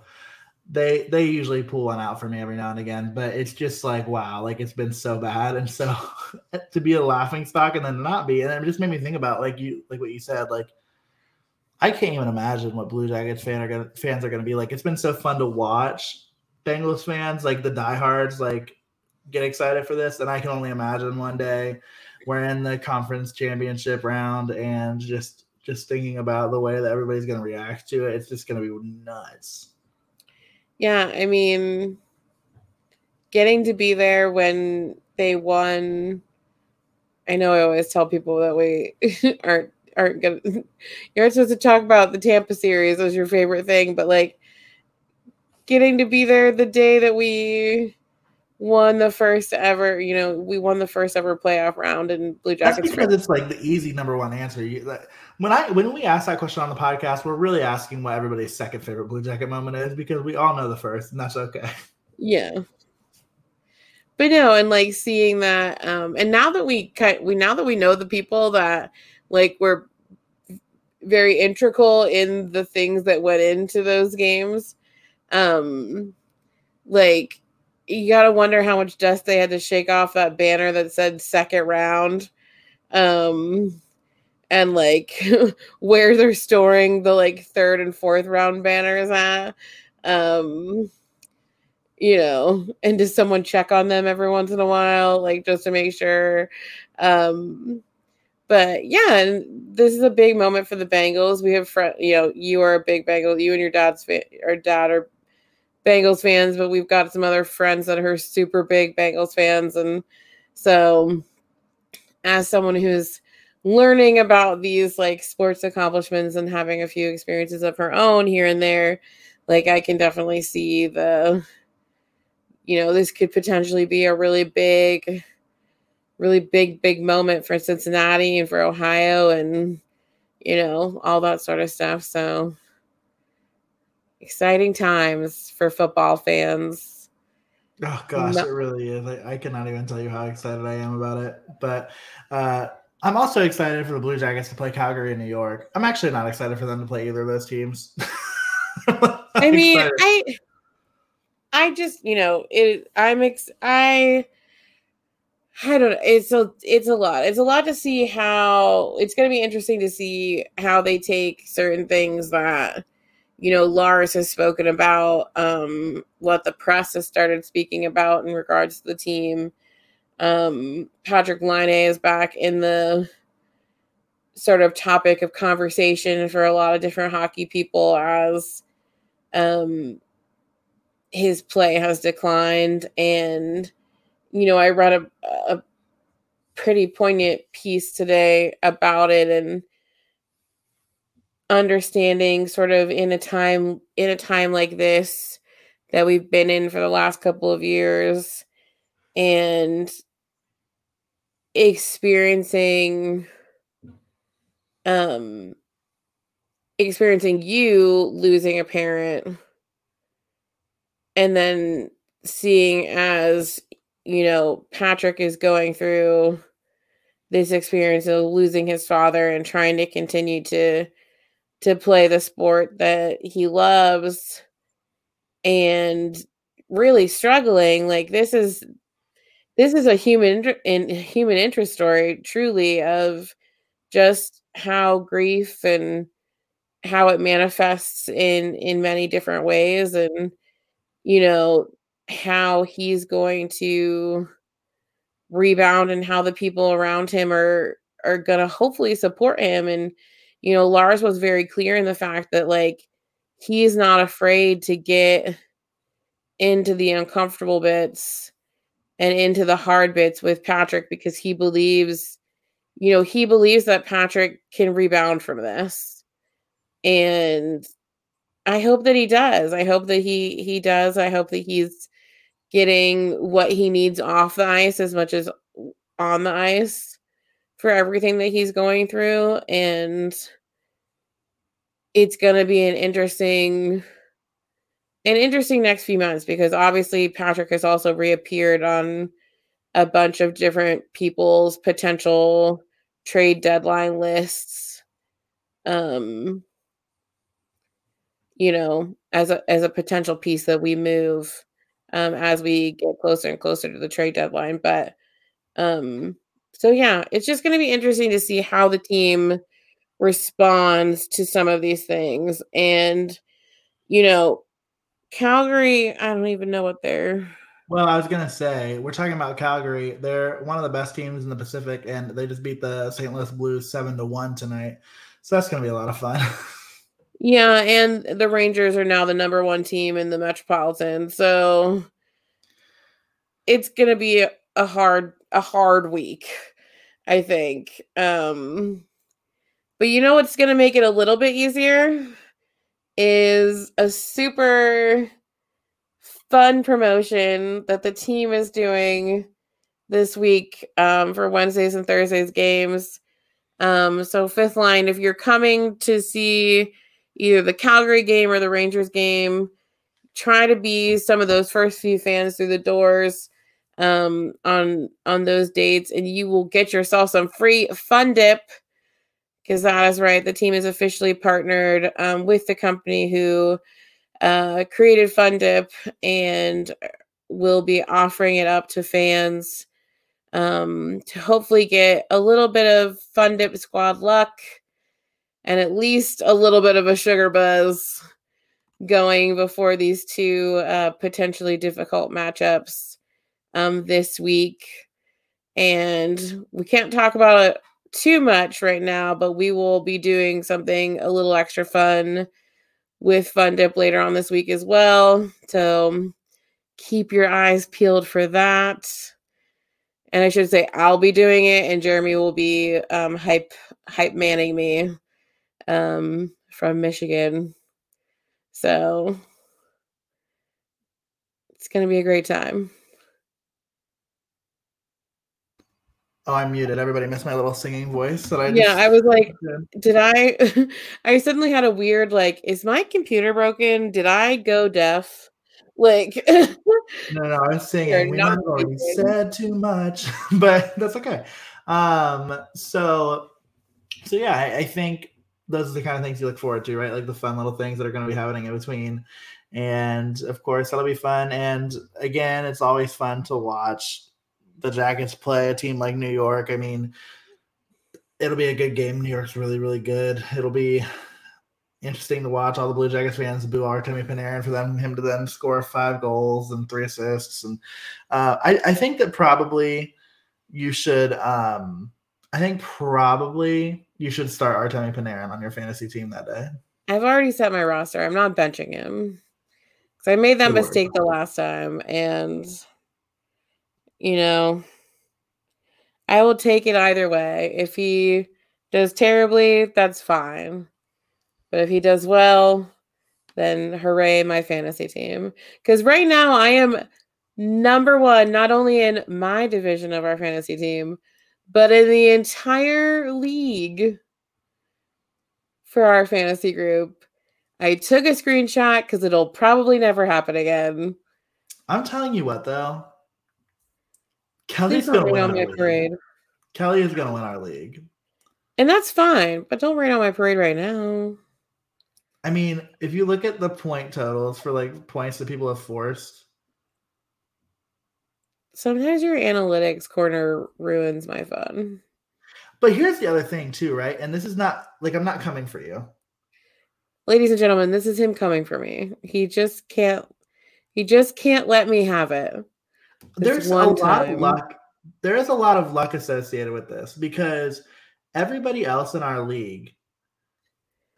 They they usually pull one out for me every now and again, but it's just like wow, like it's been so bad, and so to be a laughing stock and then not be, and it just made me think about like you like what you said, like I can't even imagine what Blue Jackets fan are gonna fans are gonna be like. It's been so fun to watch Bengals fans, like the diehards, like get excited for this, and I can only imagine one day we're in the conference championship round and just just thinking about the way that everybody's going to react to it. It's just going to be nuts Yeah, I mean, getting to be there when they won. I know I always tell people that we aren't aren't gonna. You're supposed to talk about the Tampa series as your favorite thing, but like getting to be there the day that we won the first ever. You know, we won the first ever playoff round in Blue that's Jackets. because it's like the easy number one answer you, when i when we ask that question on the podcast we're really asking what everybody's second favorite blue jacket moment is because we all know the first and that's okay Yeah. But no, and like seeing that, um, and now that we kind we now that we know the people that like were very integral in the things that went into those games, um, like you gotta wonder how much dust they had to shake off that banner that said second round. Um and like where they're storing the like third and fourth round banners at. Um you know, and does someone check on them every once in a while, like just to make sure? Um, but yeah, and this is a big moment for the Bengals. We have, fr- you know, you are a big Bengal, you and your dad's fa- or dad are Bengals fans, but we've got some other friends that are super big Bengals fans, and so as someone who's learning about these like sports accomplishments and having a few experiences of her own here and there, like I can definitely see the you know, this could potentially be a really big, really big, big moment for Cincinnati and for Ohio and, you know, all that sort of stuff. So exciting times for football fans. oh gosh it really is I, I cannot even tell you how excited i am about it but uh i'm also excited for the blue jackets to play calgary and new york i'm actually not excited for them to play either of those teams I mean, Excited. I I just, you know, it I'm ex I I don't know. It's a it's a lot. It's a lot to see how it's going to be interesting to see how they take certain things that you know Lars has spoken about, um, what the press has started speaking about in regards to the team. Um, Patrik Laine is back in the sort of topic of conversation for a lot of different hockey people as um his play has declined. And you know i read a, a pretty poignant piece today about it and understanding sort of in a time in a time like this that we've been in for the last couple of years and experiencing um experiencing you losing a parent and then seeing as you know Patrick is going through this experience of losing his father and trying to continue to to play the sport that he loves and really struggling like this is this is a human in human interest story truly of just how grief and how it manifests in in many different ways and you know how he's going to rebound and how the people around him are are going to hopefully support him. And you know Lars was very clear in the fact that like he is not afraid to get into the uncomfortable bits and into the hard bits with Patrick because he believes you know he believes that Patrick can rebound from this. And I hope that he does. I hope that he he does. I hope that he's getting what he needs off the ice as much as on the ice for everything that he's going through. And it's going to be an interesting an interesting next few months because obviously Patrick has also reappeared on a bunch of different people's potential trade deadline lists um you know as a as a potential piece that we move um, as we get closer and closer to the trade deadline. But um, so yeah, it's just going to be interesting to see how the team responds to some of these things. And you know, Calgary, I don't even know what they're. Well, I was gonna say we're talking about Calgary. They're one of the best teams in the Pacific, and they just beat the St. Louis Blues seven to one tonight. So that's gonna be a lot of fun. Yeah, and the Rangers are now the number one team in the Metropolitan. So it's gonna be a hard a hard week, I think. Um but you know what's gonna make it a little bit easier is a super fun promotion that the team is doing this week um, for Wednesdays and Thursdays games. Um, so fifth line, if you're coming to see either the Calgary game or the Rangers game. Try to be some of those first few fans through the doors um, on on those dates, and you will get yourself some free fun dip. That is right, the team is officially partnered um, with the company who uh, created Fun Dip and will be offering it up to fans um, to hopefully get a little bit of Fun Dip squad luck and at least a little bit of a sugar buzz going before these two uh, potentially difficult matchups um, this week. And we can't talk about it too much right now, but we will be doing something a little extra fun with Fun Dip later on this week as well. So keep your eyes peeled for that. And I should say I'll be doing it, and Jeremy will be um, hype hype manning me um, from Michigan. So it's to be a great time. Oh, I'm muted. Everybody missed my little singing voice that I just... Yeah, I was like, did I I suddenly had a weird like, is my computer broken? Did I go deaf? Like No, no, I was singing. We might have already said too much, but that's okay. Um, so so yeah, I, I think those are the kind of things you look forward to, right? Like the fun little things that are going to be happening in between. And of course, that'll be fun. And again, it's always fun to watch the Jackets play a team like New York. I mean, it'll be a good game. New York's really, really good. It'll be interesting to watch all the Blue Jackets fans boo Artemi Panarin for them him to then score five goals and three assists. And uh, I, I think that probably you should. Um, I think probably you should start Artemi Panarin on your fantasy team that day. I've already set my roster. I'm not benching him because I made that Good mistake word. the last time, and you know, I will take it either way. If he does terribly, that's fine. But if he does well, then hooray, my fantasy team. Because right now I am number one, not only in my division of our fantasy team, but in the entire league for our fantasy group, I took a screenshot because it'll probably never happen again. I'm telling you what, though, Kelly's gonna win. On my parade. Kelly is gonna win our league. And that's fine, but don't rain on my parade right now. I mean, if you look at the point totals for like points that people have forced, sometimes your analytics corner ruins my fun. But here's the other thing too, right? And this is not like I'm not coming for you. Ladies and gentlemen, this is him coming for me. He just can't he just can't let me have it. There's a lot time. of luck. There is a lot of luck associated with this because everybody else in our league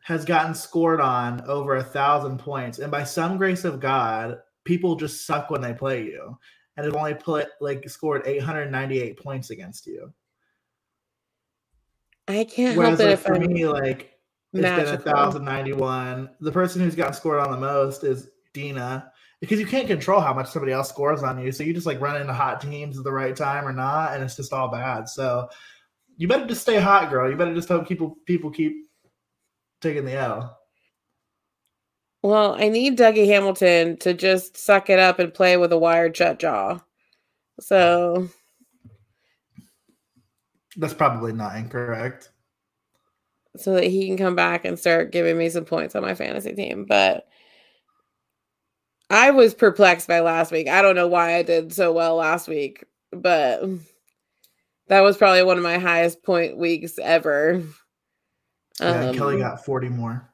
has gotten scored on over a thousand points, and by some grace of God, people just suck when they play you, and have only put like scored 898 points against you. I can't Whereas, help it like, if for I'm me, like it's been a thousand ninety one. The person who's gotten scored on the most is Dina, because you can't control how much somebody else scores on you. So you just like run into hot teams at the right time or not, and it's just all bad. So you better just stay hot, girl. You better just hope people people keep taking the L. Well, I need Dougie Hamilton to just suck it up and play with a wired shut jaw. So that's probably not incorrect. So that he can come back and start giving me some points on my fantasy team. But I was perplexed by last week. I don't know why I did so well last week, but that was probably one of my highest point weeks ever. Yeah, um, Kelly got 40 more.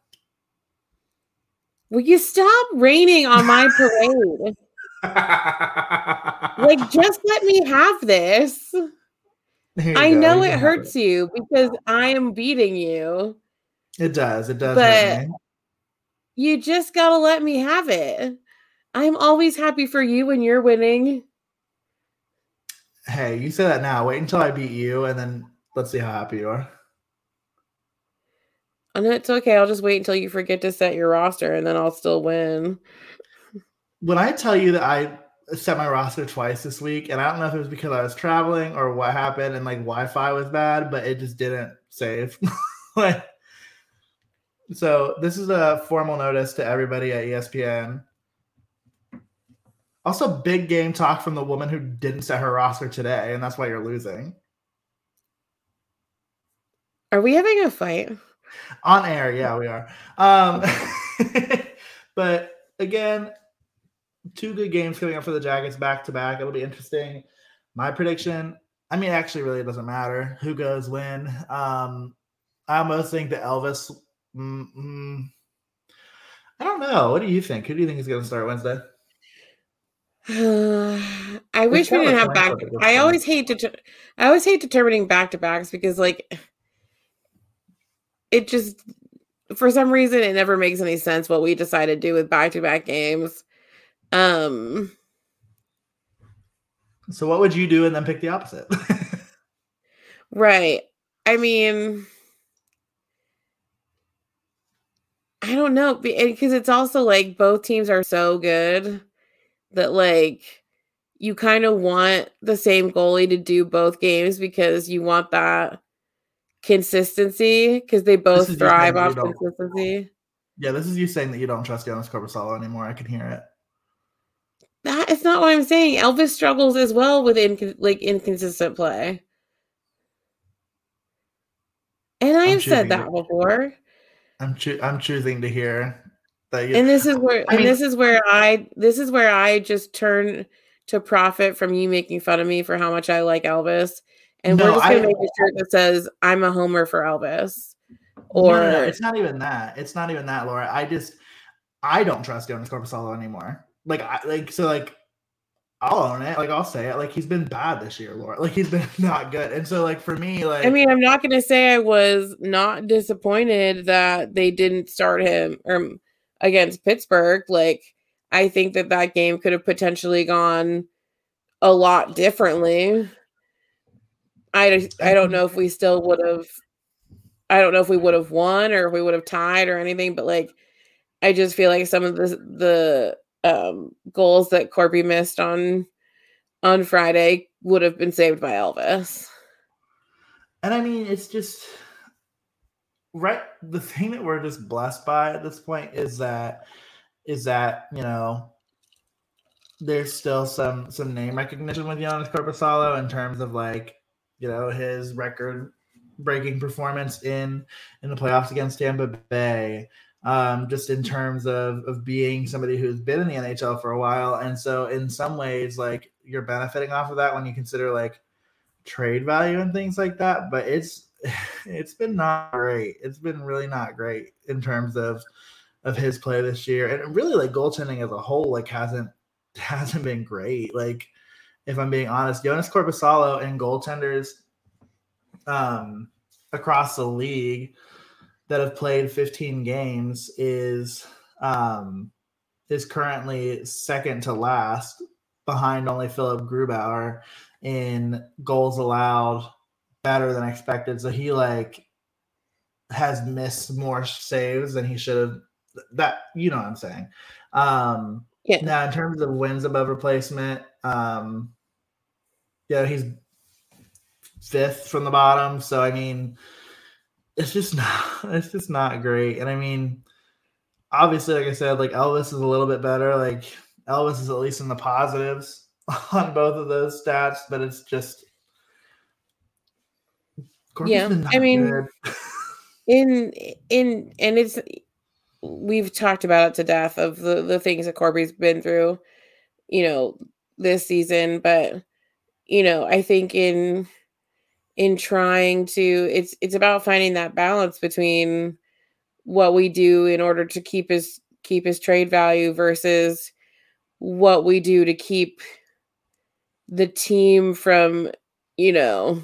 Will you stop raining on my parade? like, just let me have this. I go. know it hurts it. you because I am beating you. It does. It does. But you just got to let me have it. I'm always happy for you when you're winning. Hey, you say that now. Wait until I beat you and then let's see how happy you are. I know it's okay. I'll just wait until you forget to set your roster and then I'll still win. When I tell you that I set my roster twice this week, and I don't know if it was because I was traveling or what happened and like Wi-Fi was bad, but it just didn't save. like, so this is a formal notice to everybody at ESPN. Also, big game talk from the woman who didn't set her roster today, and that's why you're losing. Are we having a fight? On air, yeah, we are. Um, but again, two good games coming up for the Jackets back to back. It'll be interesting. My prediction, I mean, actually, really, it doesn't matter who goes when. Um, I almost think that Elvis. Mm, mm, I don't know. What do you think? Who do you think is going to start Wednesday? I wish we didn't have back. I always hate to. I always hate determining back to backs because, like, it just for some reason it never makes any sense what we decide to do with back to back games. Um so what would you do and then pick the opposite? right. I mean I don't know because it's also like both teams are so good that like you kind of want the same goalie to do both games because you want that consistency because they both thrive off consistency. Yeah, this is you saying that you don't trust Joonas Korpisalo anymore. I can hear it. That is not what I'm saying. Elvis struggles as well with inc- like inconsistent play. And I have said that before. I'm cho- I'm choosing to hear that. You- and this is where I and mean, this is where I this is where I just turn to profit from you making fun of me for how much I like Elvis. And no, we're just gonna I, make a shirt that says "I'm a homer for Elvis." Or no, no, no, it's not even that. It's not even that, Laura. I just I don't trust Joonas Korpisalo anymore. Like I like so like I'll own it. Like I'll say it. Like he's been bad this year, Laura. Like he's been not good. And so like for me, like I mean, I'm not gonna say I was not disappointed that they didn't start him or against Pittsburgh. Like I think that that game could have potentially gone a lot differently. I I don't know if we still would have. I don't know if we would have won or if we would have tied or anything, but like I just feel like some of the the um, goals that Corby missed on on Friday would have been saved by Elvis. And I mean, it's just right. The thing that we're just blessed by at this point is that is that you know there's still some some name recognition with Joonas Korpisalo in terms of like you know his record breaking performance in in the playoffs against Tampa Bay. Um, just in terms of of being somebody who's been in the NHL for a while, and so in some ways, like you're benefiting off of that when you consider like trade value and things like that. But it's it's been not great. It's been really not great in terms of of his play this year, and really like goaltending as a whole like hasn't hasn't been great. Like if I'm being honest, Joonas Korpisalo and goaltenders um, across the league that have played 15 games is um, is currently second to last behind only Philip Grubauer in goals allowed better than expected. So he like has missed more saves than he should have. That you know what I'm saying. Um yeah. now in terms of wins above replacement, um yeah, he's fifth from the bottom. So I mean, it's just not it's just not great. And I mean, obviously, like I said, like Elvis is a little bit better. Like Elvis is at least in the positives on both of those stats, but it's just yeah. I mean, in in and it's we've talked about it to death of the the things that Corby's been through, you know, this season, but you know, I think in in trying to it's it's about finding that balance between what we do in order to keep his keep his trade value versus what we do to keep the team from, you know,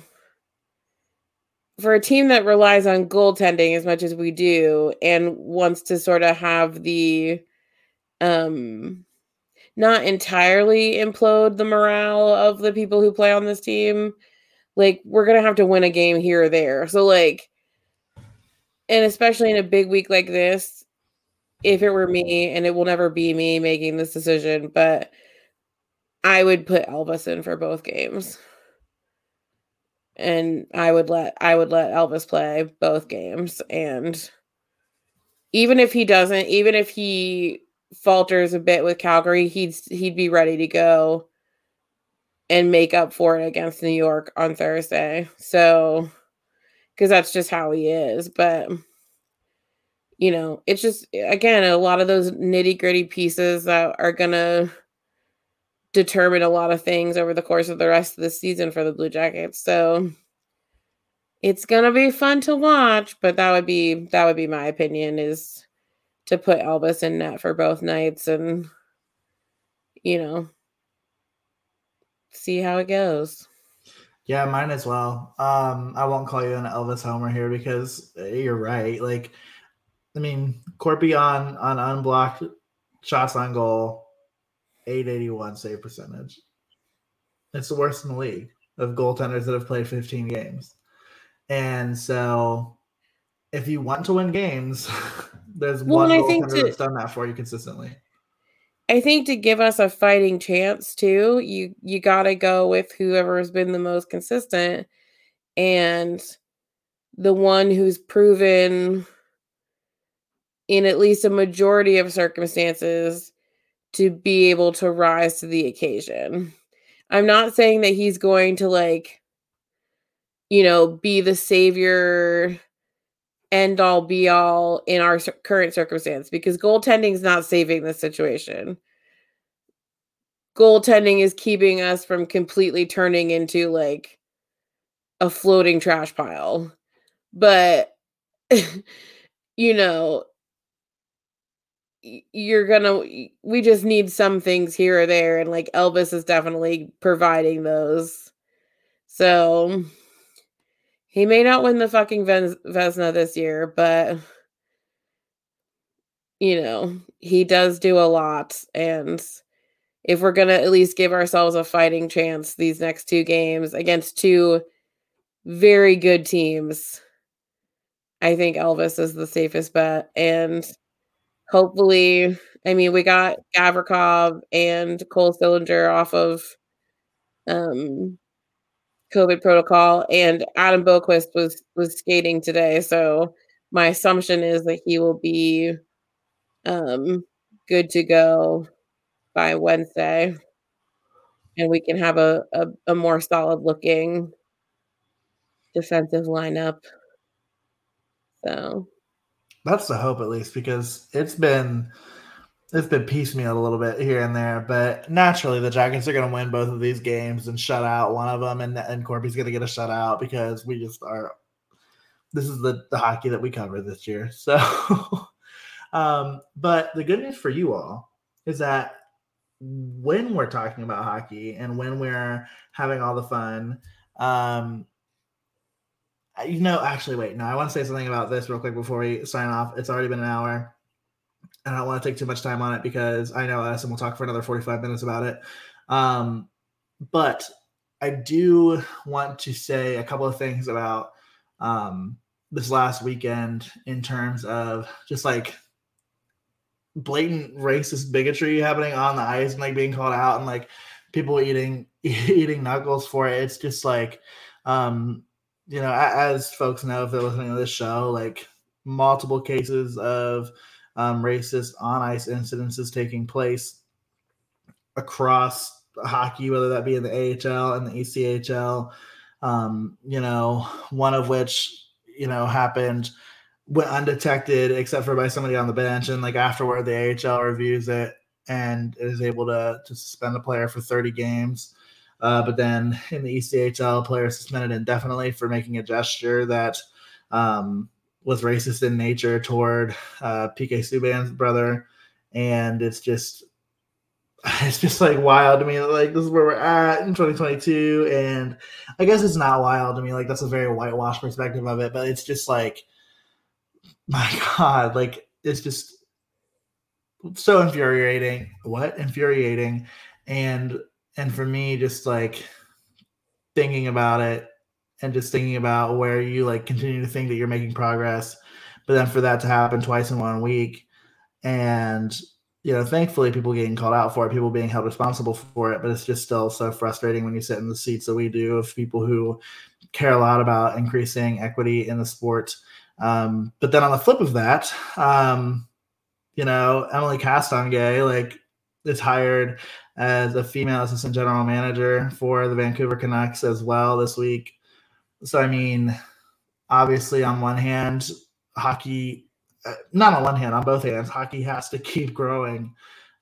for a team that relies on goaltending as much as we do and wants to sort of have the um not entirely implode the morale of the people who play on this team like we're gonna have to win a game here or there. So like and especially in a big week like this if it were me and it will never be me making this decision but i would put elvis in for both games and i would let i would let elvis play both games and even if he doesn't even if he falters a bit with calgary he'd he'd be ready to go and make up for it against New York on Thursday. So, because that's just how he is. But, you know, it's just, again, a lot of those nitty gritty pieces that are going to determine a lot of things over the course of the rest of the season for the Blue Jackets. So, it's to be fun to watch, but that would be that would be my opinion is to put Elvis in net for both nights and you know, see how it goes. Yeah, mine as well. Um, I won't call you an Elvis Homer here because you're right. Like, I mean, Korpi on on unblocked shots on goal, 881 save percentage. It's the worst in the league of goaltenders that have played 15 games. And so if you want to win games, there's well, one goaltender that's done that for you consistently. I think to give us a fighting chance too, you you got to go with whoever has been the most consistent and the one who's proven in at least a majority of circumstances to be able to rise to the occasion. I'm not saying that he's going to like you know, be the savior end all be all in our current circumstance because goaltending is not saving the situation. Goaltending is keeping us from completely turning into like a floating trash pile. But you know, you're gonna we just need some things here or there and like elvis is definitely providing those so he may not win the fucking Vezina this year, but you know, he does do a lot. And if we're to at least give ourselves a fighting chance these next two games against two very good teams, I think Elvis is the safest bet. And hopefully, I mean, we got Gavrikov and Cole Sillinger off of um COVID protocol, and Adam Boqvist was was skating today. So my assumption is that he will be um, good to go by Wednesday, and we can have a, a, a more solid looking defensive lineup. So that's the hope, at least, because it's been it's been piecemeal a little bit here and there, but naturally the Jackets are going to win both of these games and shut out one of them, and and Corby's going to get a shutout because we just are. This is the the hockey that we cover this year. So, um, but the good news for you all is that when we're talking about hockey and when we're having all the fun, um, you know, actually, wait, no, I want to say something about this real quick before we sign off. It's already been an hour. And I don't want to take too much time on it because I know us and we'll talk for another 45 minutes about it. Um, but I do want to say a couple of things about um, this last weekend in terms of just like blatant racist bigotry happening on the ice and like being called out and like people eating eating knuckles for it. It's just like um you know, as folks know if they're listening to this show, like multiple cases of um, racist on ice incidences taking place across hockey, whether that be in the AHL and the ECHL. Um, you know, one of which you know happened went undetected except for by somebody on the bench, and like afterward, the AHL reviews it and is able to to suspend a player for 30 games. Uh, but then in the ECHL, player suspended indefinitely for making a gesture that um, was racist in nature toward uh, PK Subban's brother, and it's just it's just like wild to me. Like this is where we're at in 2022, and I guess it's not wild to me. Like that's a very whitewashed perspective of it, but it's just like, my God, like it's just so infuriating. What infuriating, and and for me just like thinking about it and just thinking about where you like continue to think that you're making progress but then for that to happen twice in one week and you know thankfully people getting called out for it people being held responsible for it but it's just still so frustrating when you sit in the seats that we do of people who care a lot about increasing equity in the sport. Um, but then on the flip of that um, you know emily castonguay like is hired as a female assistant general manager for the Vancouver Canucks as well this week. So, I mean, obviously, on one hand, hockey, uh, not on one hand, on both hands, hockey has to keep growing.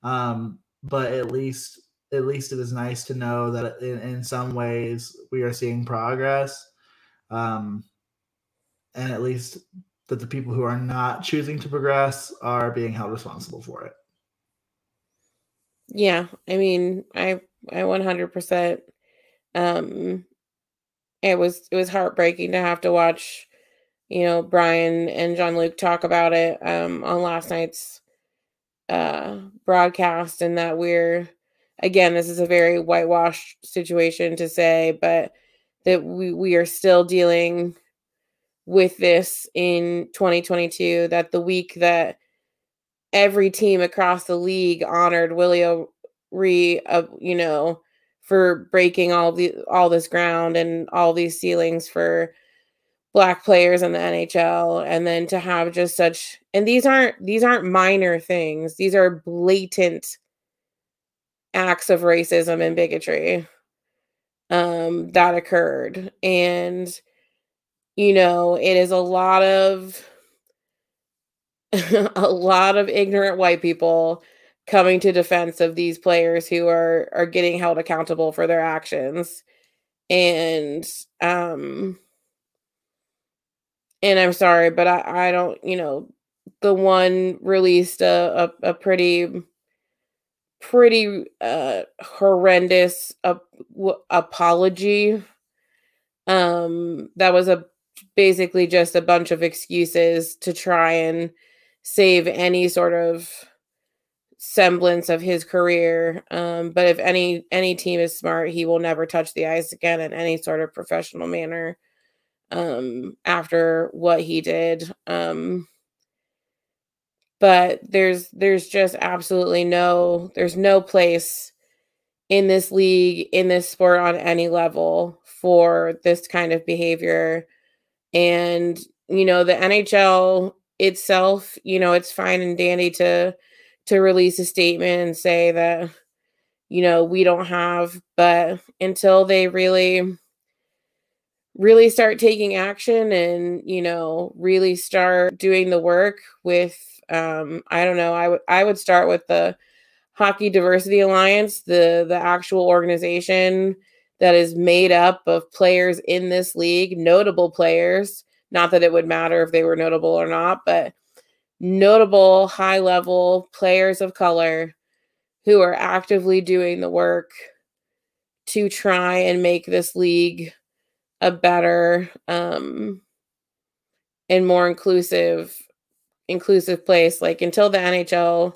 Um, but at least, at least it is nice to know that in, in some ways we are seeing progress. Um, and at least that the people who are not choosing to progress are being held responsible for it. Yeah, I mean, I I 100% um it was it was heartbreaking to have to watch you know Brian and Jean-Luc talk about it um on last night's uh broadcast and that we're again this is a very whitewashed situation to say but that we we are still dealing with this in 2022 that the week that every team across the league honored Willie O'Ree, uh, you know, for breaking all the all this ground and all these ceilings for black players in the NHL and then to have just such and these aren't these aren't minor things. These are blatant acts of racism and bigotry um that occurred and you know, it is a lot of a lot of ignorant white people coming to defense of these players who are are getting held accountable for their actions. And um and i'm sorry but i i don't you know the one released a a, a pretty pretty uh horrendous uh, w- apology. Um that was a basically just a bunch of excuses to try and save any sort of semblance of his career. Um, but if any any team is smart, he will never touch the ice again in any sort of professional manner um, after what he did. Um, but there's there's just absolutely no there's no place in this league in this sport on any level for this kind of behavior and you know the NHL itself, you know, it's fine and dandy to to release a statement and say that you know, we don't have but until they really really start taking action and you know really start doing the work with um i don't know i would i would start with the hockey diversity alliance the the actual organization that is made up of players in this league notable players not that it would matter if they were notable or not but notable high level players of color who are actively doing the work to try and make this league a better um and more inclusive inclusive place. Like until the NHL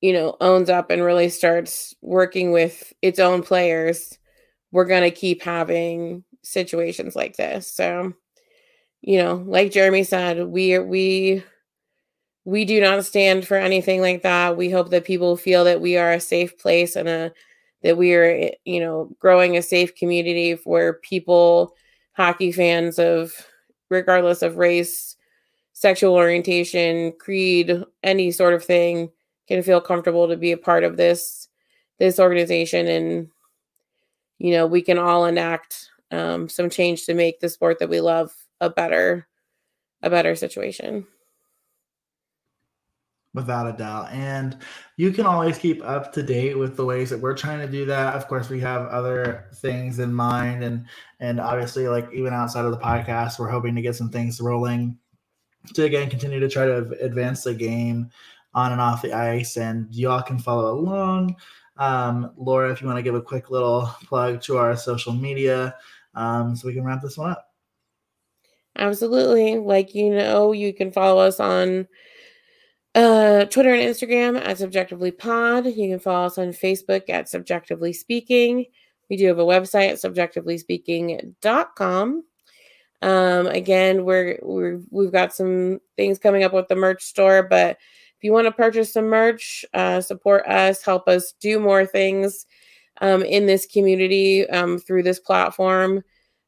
you know owns up and really starts working with its own players we're going to keep having situations like this. So you know like Jeremy said we we we do not stand for anything like that. We hope that people feel that we are a safe place and a that we are, eh, you know, growing a safe community where people, hockey fans of regardless of race, sexual orientation, creed, any sort of thing, can feel comfortable to be a part of this this organization. And you know we can all enact um, some change to make the sport that we love a better a better situation without a doubt. And you can always keep up to date with the ways that we're trying to do that. Of course, we have other things in mind, and and obviously, like even outside of the podcast, we're hoping to get some things rolling to again continue to try to advance the game on and off the ice. And y'all can follow along. Um, Laura, if you want to give a quick little plug to our social media, um, so we can wrap this one up. Absolutely. Like you know, you can follow us on uh, Twitter and Instagram at CBJectively Pod. You can follow us on Facebook at CBJectively Speaking. We do have a website at cbjectivelyspeaking.com. Um, again, we're, we're we've got some things coming up with the merch store, but if you want to purchase some merch, uh, support us, help us do more things um, in this community um, through this platform.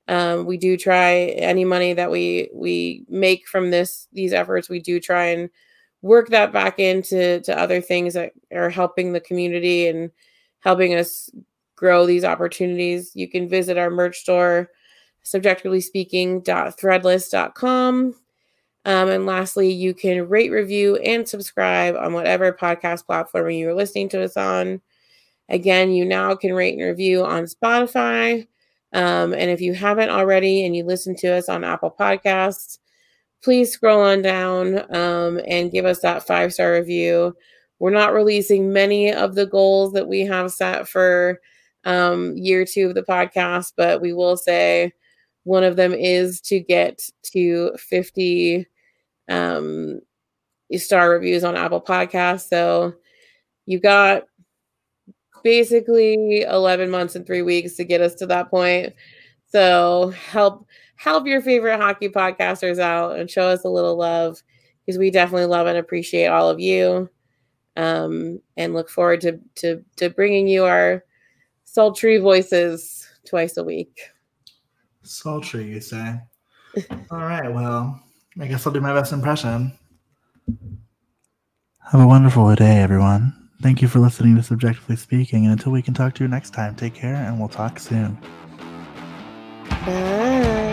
Um, we do try any money that we we make from this these efforts. We do try and work that back into to other things that are helping the community and helping us grow these opportunities. You can visit our merch store, cbjectively speaking. speaking.threadless.com. Um, and lastly, you can rate, review, and subscribe on whatever podcast platform you're listening to us on. Again, you now can rate and review on Spotify. Um, and if you haven't already and you listen to us on Apple Podcasts, please scroll on down um, and give us that five star review. We're not releasing many of the goals that we have set for um, year two of the podcast, but we will say one of them is to get to 50 um, star reviews on Apple Podcasts. So you got basically 11 months and three weeks to get us to that point. So help help your favorite hockey podcasters out and show us a little love because we definitely love and appreciate all of you um, and look forward to, to, to bringing you our sultry voices twice a week. Sultry, you say? all right. Well, I guess I'll do my best impression. Have a wonderful day, everyone. Thank you for listening to CBJectively Speaking. And until we can talk to you next time, take care and we'll talk soon. Bye.